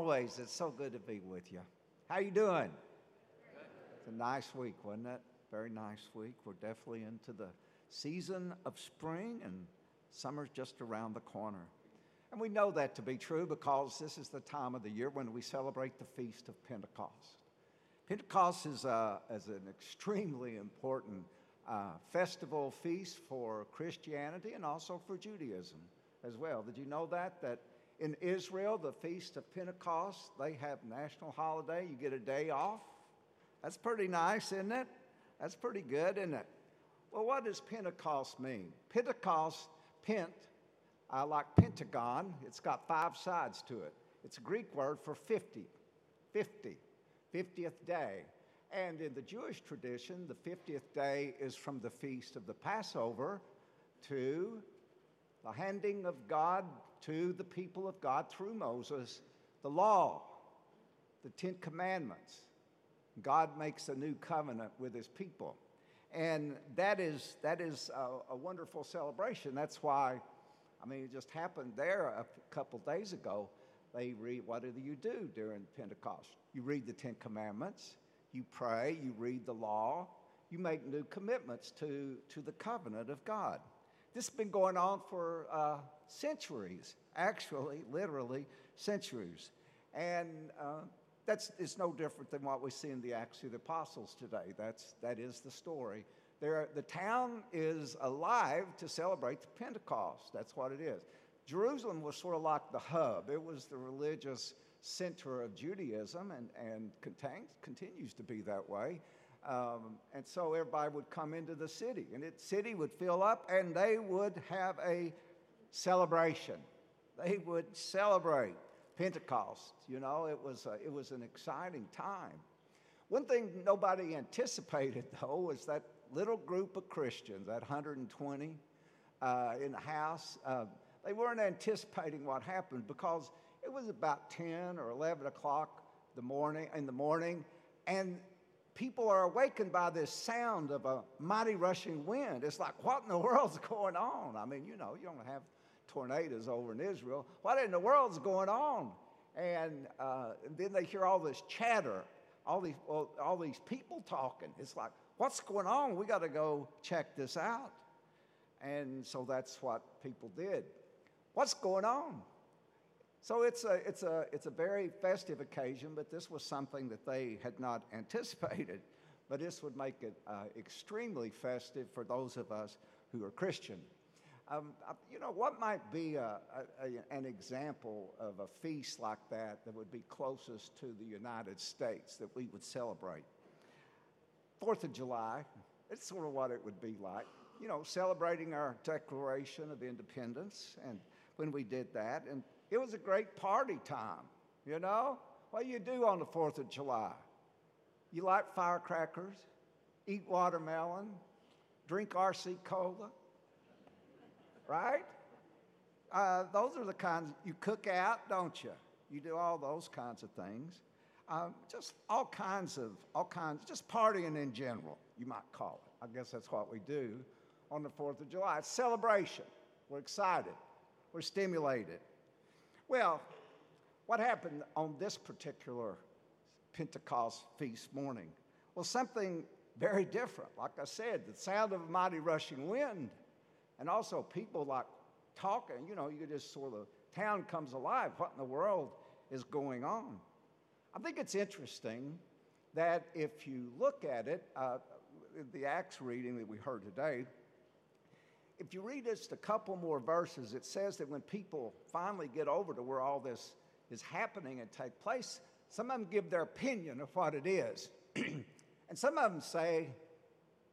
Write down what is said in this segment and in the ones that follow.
always, it's so good to be with you. How you doing? It's a nice week, wasn't it? Very nice week. We're definitely into the season of spring, and summer's just around the corner. And we know that to be true because this is the time of the year when we celebrate the Feast of Pentecost. Pentecost is, a, is an extremely important uh, festival feast for Christianity and also for Judaism as well. Did you know that? That in Israel, the Feast of Pentecost, they have national holiday. You get a day off. That's pretty nice, isn't it? That's pretty good, isn't it? Well, what does Pentecost mean? Pentecost, Pent, I like Pentagon. It's got five sides to it. It's a Greek word for 50, 50, 50th day. And in the Jewish tradition, the 50th day is from the feast of the Passover to the handing of God to the people of God through Moses the law, the Ten Commandments. God makes a new covenant with his people. And that is, that is a, a wonderful celebration. That's why, I mean, it just happened there a couple days ago. They read, what do you do during Pentecost? You read the Ten Commandments, you pray, you read the law, you make new commitments to, to the covenant of God. This has been going on for uh, centuries, actually, literally centuries. And uh, that's it's no different than what we see in the Acts of the Apostles today. That's, that is the story. There, the town is alive to celebrate the Pentecost. That's what it is. Jerusalem was sort of like the hub, it was the religious center of Judaism and, and contains, continues to be that way. Um, and so everybody would come into the city, and the city would fill up, and they would have a celebration. They would celebrate Pentecost. You know, it was, a, it was an exciting time. One thing nobody anticipated, though, was that little group of Christians, that 120 uh, in the house, uh, they weren't anticipating what happened because it was about 10 or 11 o'clock the morning, in the morning, and people are awakened by this sound of a mighty rushing wind. It's like, what in the world's going on? I mean, you know, you don't have tornadoes over in Israel. What in the world's going on? And, uh, then they hear all this chatter, all these, well, all these people talking. It's like, what's going on? We got to go check this out. And so that's what people did. What's going on? So it's a, it's, a, it's a very festive occasion, but this was something that they had not anticipated. But this would make it uh, extremely festive for those of us who are Christian. Um, uh, you know, what might be a, a, an example of a feast like that that would be closest to the United States that we would celebrate? Fourth of July, it's sort of what it would be like. You know, celebrating our Declaration of Independence, and when we did that, and it was a great party time, you know? What do you do on the 4th of July? You light firecrackers, eat watermelon, drink RC cola, right? Uh, those are the kinds you cook out, don't you? You do all those kinds of things. Um, just all kinds of, all kinds, just partying in general, you might call it. I guess that's what we do on the 4th of July. It's celebration. We're excited. We're stimulated. Well, what happened on this particular Pentecost feast morning? Well, something very different. Like I said, the sound of a mighty rushing wind and also people like talking, you know, you just sort of, town comes alive. What in the world is going on? I think it's interesting that if you look at it, uh, the Acts reading that we heard today, if you read just a couple more verses, it says that when people finally get over to where all this is happening and take place, some of them give their opinion of what it is. and some of them say,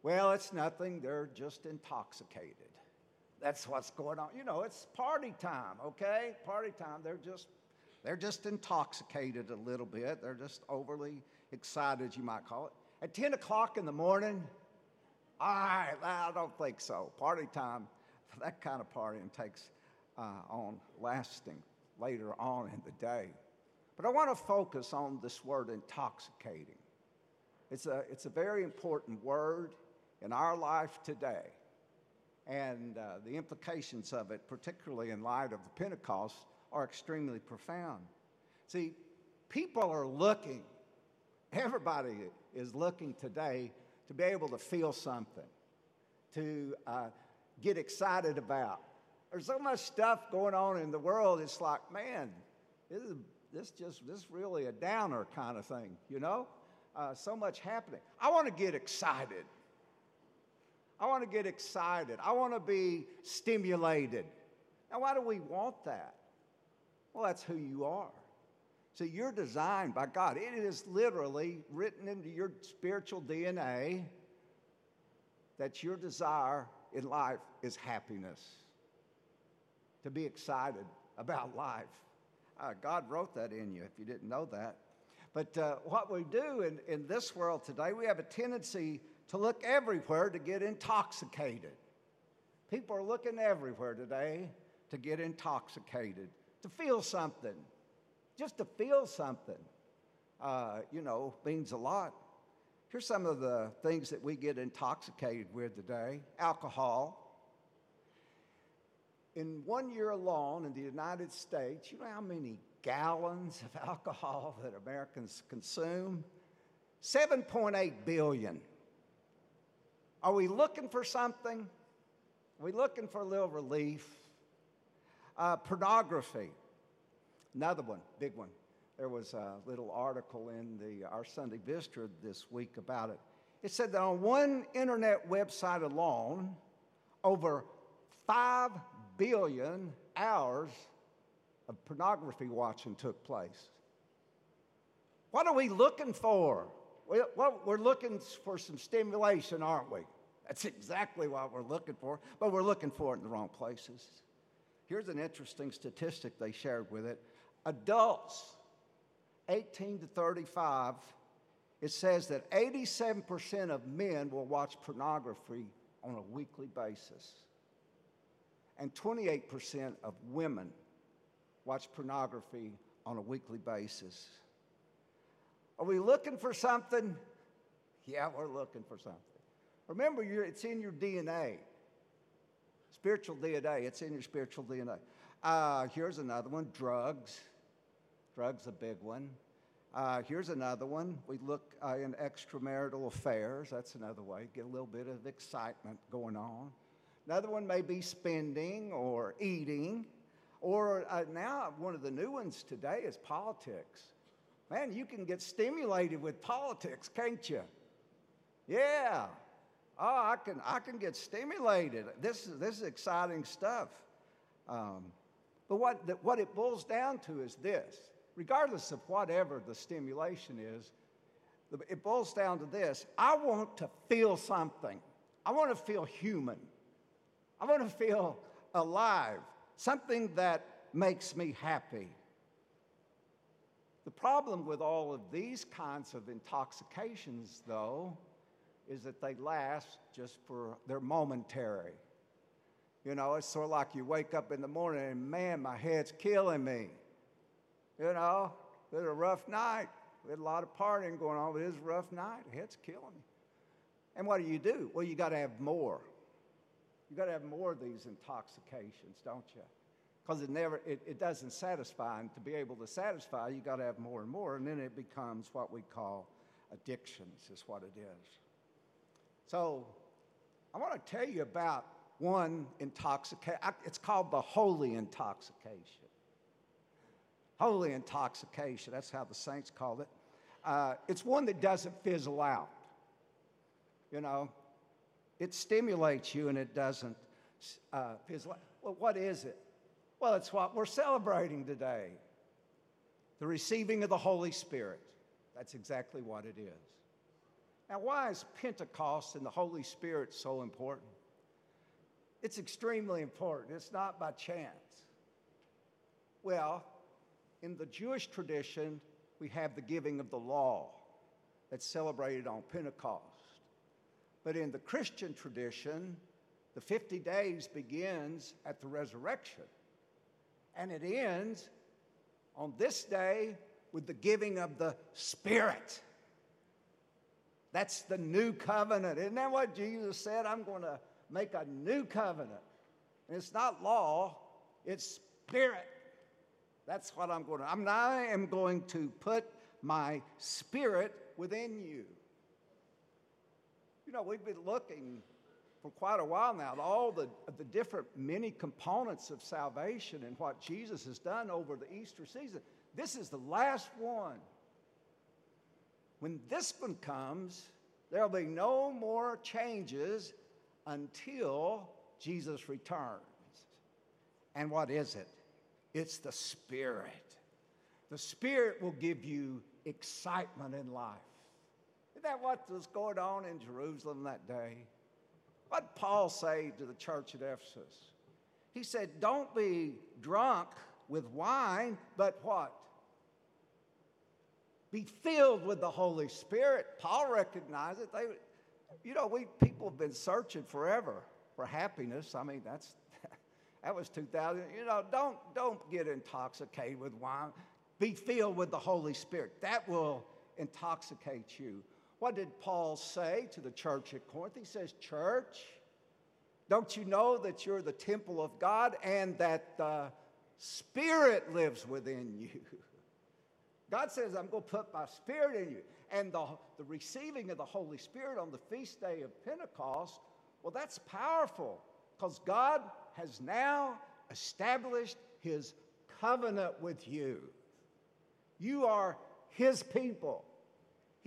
well, it's nothing, they're just intoxicated. That's what's going on. You know, it's party time, okay? Party time. They're just they're just intoxicated a little bit. They're just overly excited, you might call it. At 10 o'clock in the morning, I, I don't think so. Party time, that kind of partying takes uh, on lasting later on in the day. But I want to focus on this word intoxicating. It's a, it's a very important word in our life today and uh, the implications of it, particularly in light of the Pentecost, are extremely profound. See, People are looking, everybody is looking today to be able to feel something, to uh, get excited about. There's so much stuff going on in the world, it's like, man, this is this just this really a downer kind of thing, you know? Uh, so much happening. I want to get excited. I want to get excited. I want to be stimulated. Now, why do we want that? Well, that's who you are. So you're designed by God. It is literally written into your spiritual DNA that your desire in life is happiness, to be excited about life. Uh, God wrote that in you if you didn't know that. But uh, what we do in, in this world today, we have a tendency to look everywhere to get intoxicated. People are looking everywhere today to get intoxicated, to feel something. Just to feel something, uh, you know, means a lot. Here's some of the things that we get intoxicated with today alcohol. In one year alone in the United States, you know how many gallons of alcohol that Americans consume? 7.8 billion. Are we looking for something? Are we looking for a little relief? Uh, pornography, another one, big one. There was a little article in the, our Sunday Visitor this week about it. It said that on one internet website alone, over 5 billion hours of pornography watching took place. What are we looking for? Well, we're looking for some stimulation, aren't we? That's exactly what we're looking for, but we're looking for it in the wrong places. Here's an interesting statistic they shared with it. Adults 18 to 35, it says that 87% of men will watch pornography on a weekly basis, and 28% of women watch pornography on a weekly basis. Are we looking for something? Yeah, we're looking for something. Remember, it's in your DNA. Spiritual DNA, it's in your spiritual DNA. Uh, here's another one drugs. Drugs, a big one. Uh, here's another one. We look uh, in extramarital affairs. That's another way. Get a little bit of excitement going on. Another one may be spending or eating. Or uh, now, one of the new ones today is politics. Man, you can get stimulated with politics, can't you? Yeah. Oh, I can, I can get stimulated. This is, this is exciting stuff. Um, but what, the, what it boils down to is this regardless of whatever the stimulation is, it boils down to this I want to feel something. I want to feel human. I want to feel alive, something that makes me happy. The problem with all of these kinds of intoxications, though, is that they last just for, they're momentary. You know, it's sort of like you wake up in the morning and man, my head's killing me. You know, it was a rough night. We had a lot of partying going on, but it was a rough night. Head's killing me. And what do you do? Well, you got to have more. You got to have more of these intoxications, don't you? Because it never, it, it doesn't satisfy. And to be able to satisfy, you got to have more and more. And then it becomes what we call addictions, is what it is. So I want to tell you about one intoxication. It's called the holy intoxication. Holy intoxication, that's how the saints call it. Uh, it's one that doesn't fizzle out. You know, it stimulates you and it doesn't uh, fizzle out. Well, what is it? Well, it's what we're celebrating today the receiving of the Holy Spirit. That's exactly what it is. Now, why is Pentecost and the Holy Spirit so important? It's extremely important. It's not by chance. Well, in the Jewish tradition, we have the giving of the law that's celebrated on Pentecost. But in the Christian tradition, the 50 days begins at the resurrection. And it ends on this day with the giving of the Spirit. That's the new covenant. Isn't that what Jesus said? I'm going to make a new covenant. And it's not law, it's spirit. That's what I'm going to. I'm, I am going to put my spirit within you. You know, we've been looking for quite a while now all the, the different many components of salvation and what Jesus has done over the Easter season. This is the last one. When this one comes, there'll be no more changes until Jesus returns. And what is it? It's the Spirit. The Spirit will give you excitement in life. Isn't that what was going on in Jerusalem that day? What did Paul say to the church at Ephesus? He said, Don't be drunk with wine, but what? Be filled with the Holy Spirit. Paul recognized it. They, you know, we people have been searching forever for happiness. I mean, that's that was 2000. You know, don't don't get intoxicated with wine. Be filled with the Holy Spirit. That will intoxicate you. What did Paul say to the church at Corinth? He says, Church, don't you know that you're the temple of God and that the Spirit lives within you? God says, I'm going to put my Spirit in you. And the, the receiving of the Holy Spirit on the feast day of Pentecost, well, that's powerful because God has now established His covenant with you. You are His people.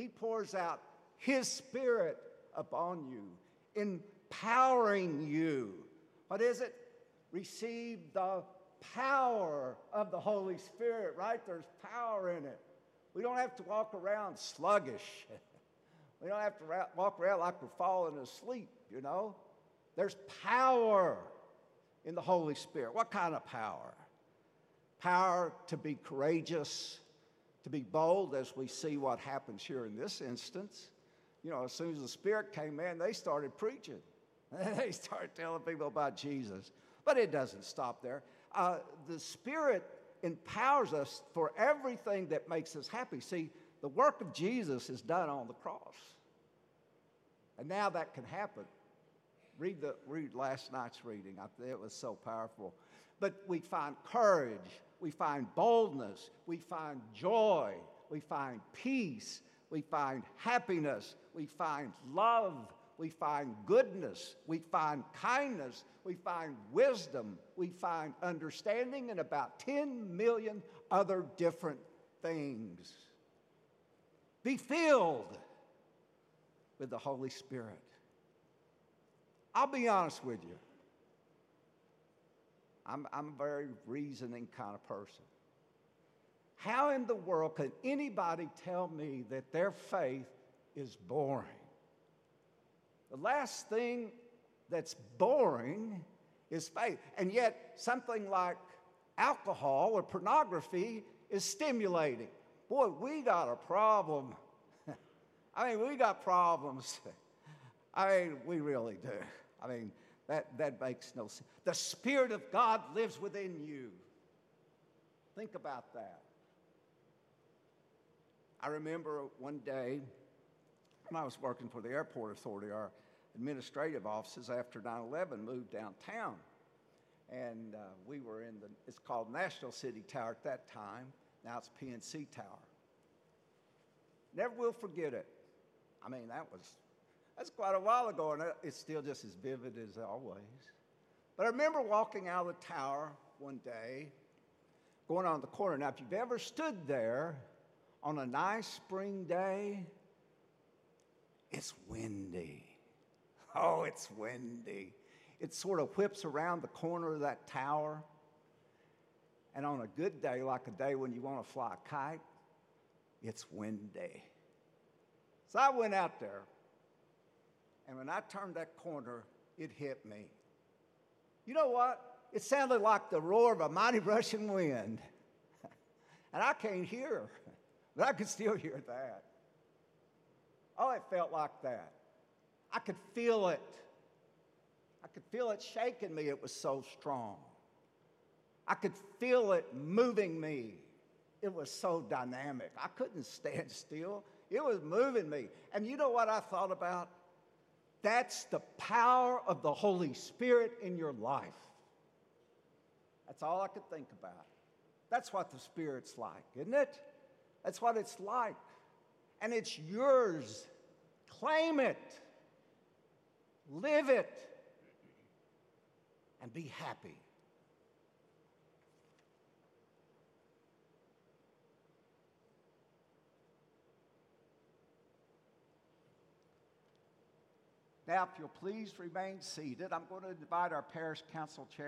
He pours out His Spirit upon you, empowering you. What is it? Receive the power of the Holy Spirit, right? There's power in it. We don't have to walk around sluggish. we don't have to ra- walk around like we're falling asleep, you know? There's power in the Holy Spirit. What kind of power? Power to be courageous, to be bold, as we see what happens here in this instance. You know, as soon as the Spirit came in, they started preaching. they started telling people about Jesus. But it doesn't stop there. Uh, the Spirit empowers us for everything that makes us happy. See, the work of Jesus is done on the cross. And now that can happen. Read, the, read last night's reading. I, it was so powerful. But we find courage, we find boldness, we find joy, we find peace, we find happiness, we find love, we find goodness, we find kindness, we find wisdom, we find understanding, and about 10 million other different things. Be filled with the Holy Spirit. I'll be honest with you. I'm, I'm a very reasoning kind of person. How in the world can anybody tell me that their faith is boring? The last thing that's boring is faith. And yet, something like alcohol or pornography is stimulating. Boy, we got a problem. I mean, we got problems. I mean, we really do. I mean, that, that makes no sense. The Spirit of God lives within you. Think about that. I remember one day when I was working for the airport authority, our administrative offices after 9 11 moved downtown. And uh, we were in the, it's called National City Tower at that time. Now it's PNC Tower. Never will forget it. I mean, that was that's quite a while ago, and it's still just as vivid as always. But I remember walking out of the tower one day, going on the corner. Now, if you've ever stood there on a nice spring day, it's windy. Oh, it's windy. It sort of whips around the corner of that tower. And on a good day, like a day when you want to fly a kite, it's windy. So I went out there and when I turned that corner, it hit me. You know what? It sounded like the roar of a mighty rushing wind. and I can't hear, but I could still hear that. Oh, it felt like that. I could feel it. I could feel it shaking me. It was so strong. I could feel it moving me. It was so dynamic. I couldn't stand still. It was moving me. And you know what I thought about? That's the power of the Holy Spirit in your life. That's all I could think about. That's what the Spirit's like, isn't it? That's what it's like. And it's yours. Claim it, live it, and be happy. Now, if you'll please remain seated, I'm going to invite our parish council chair.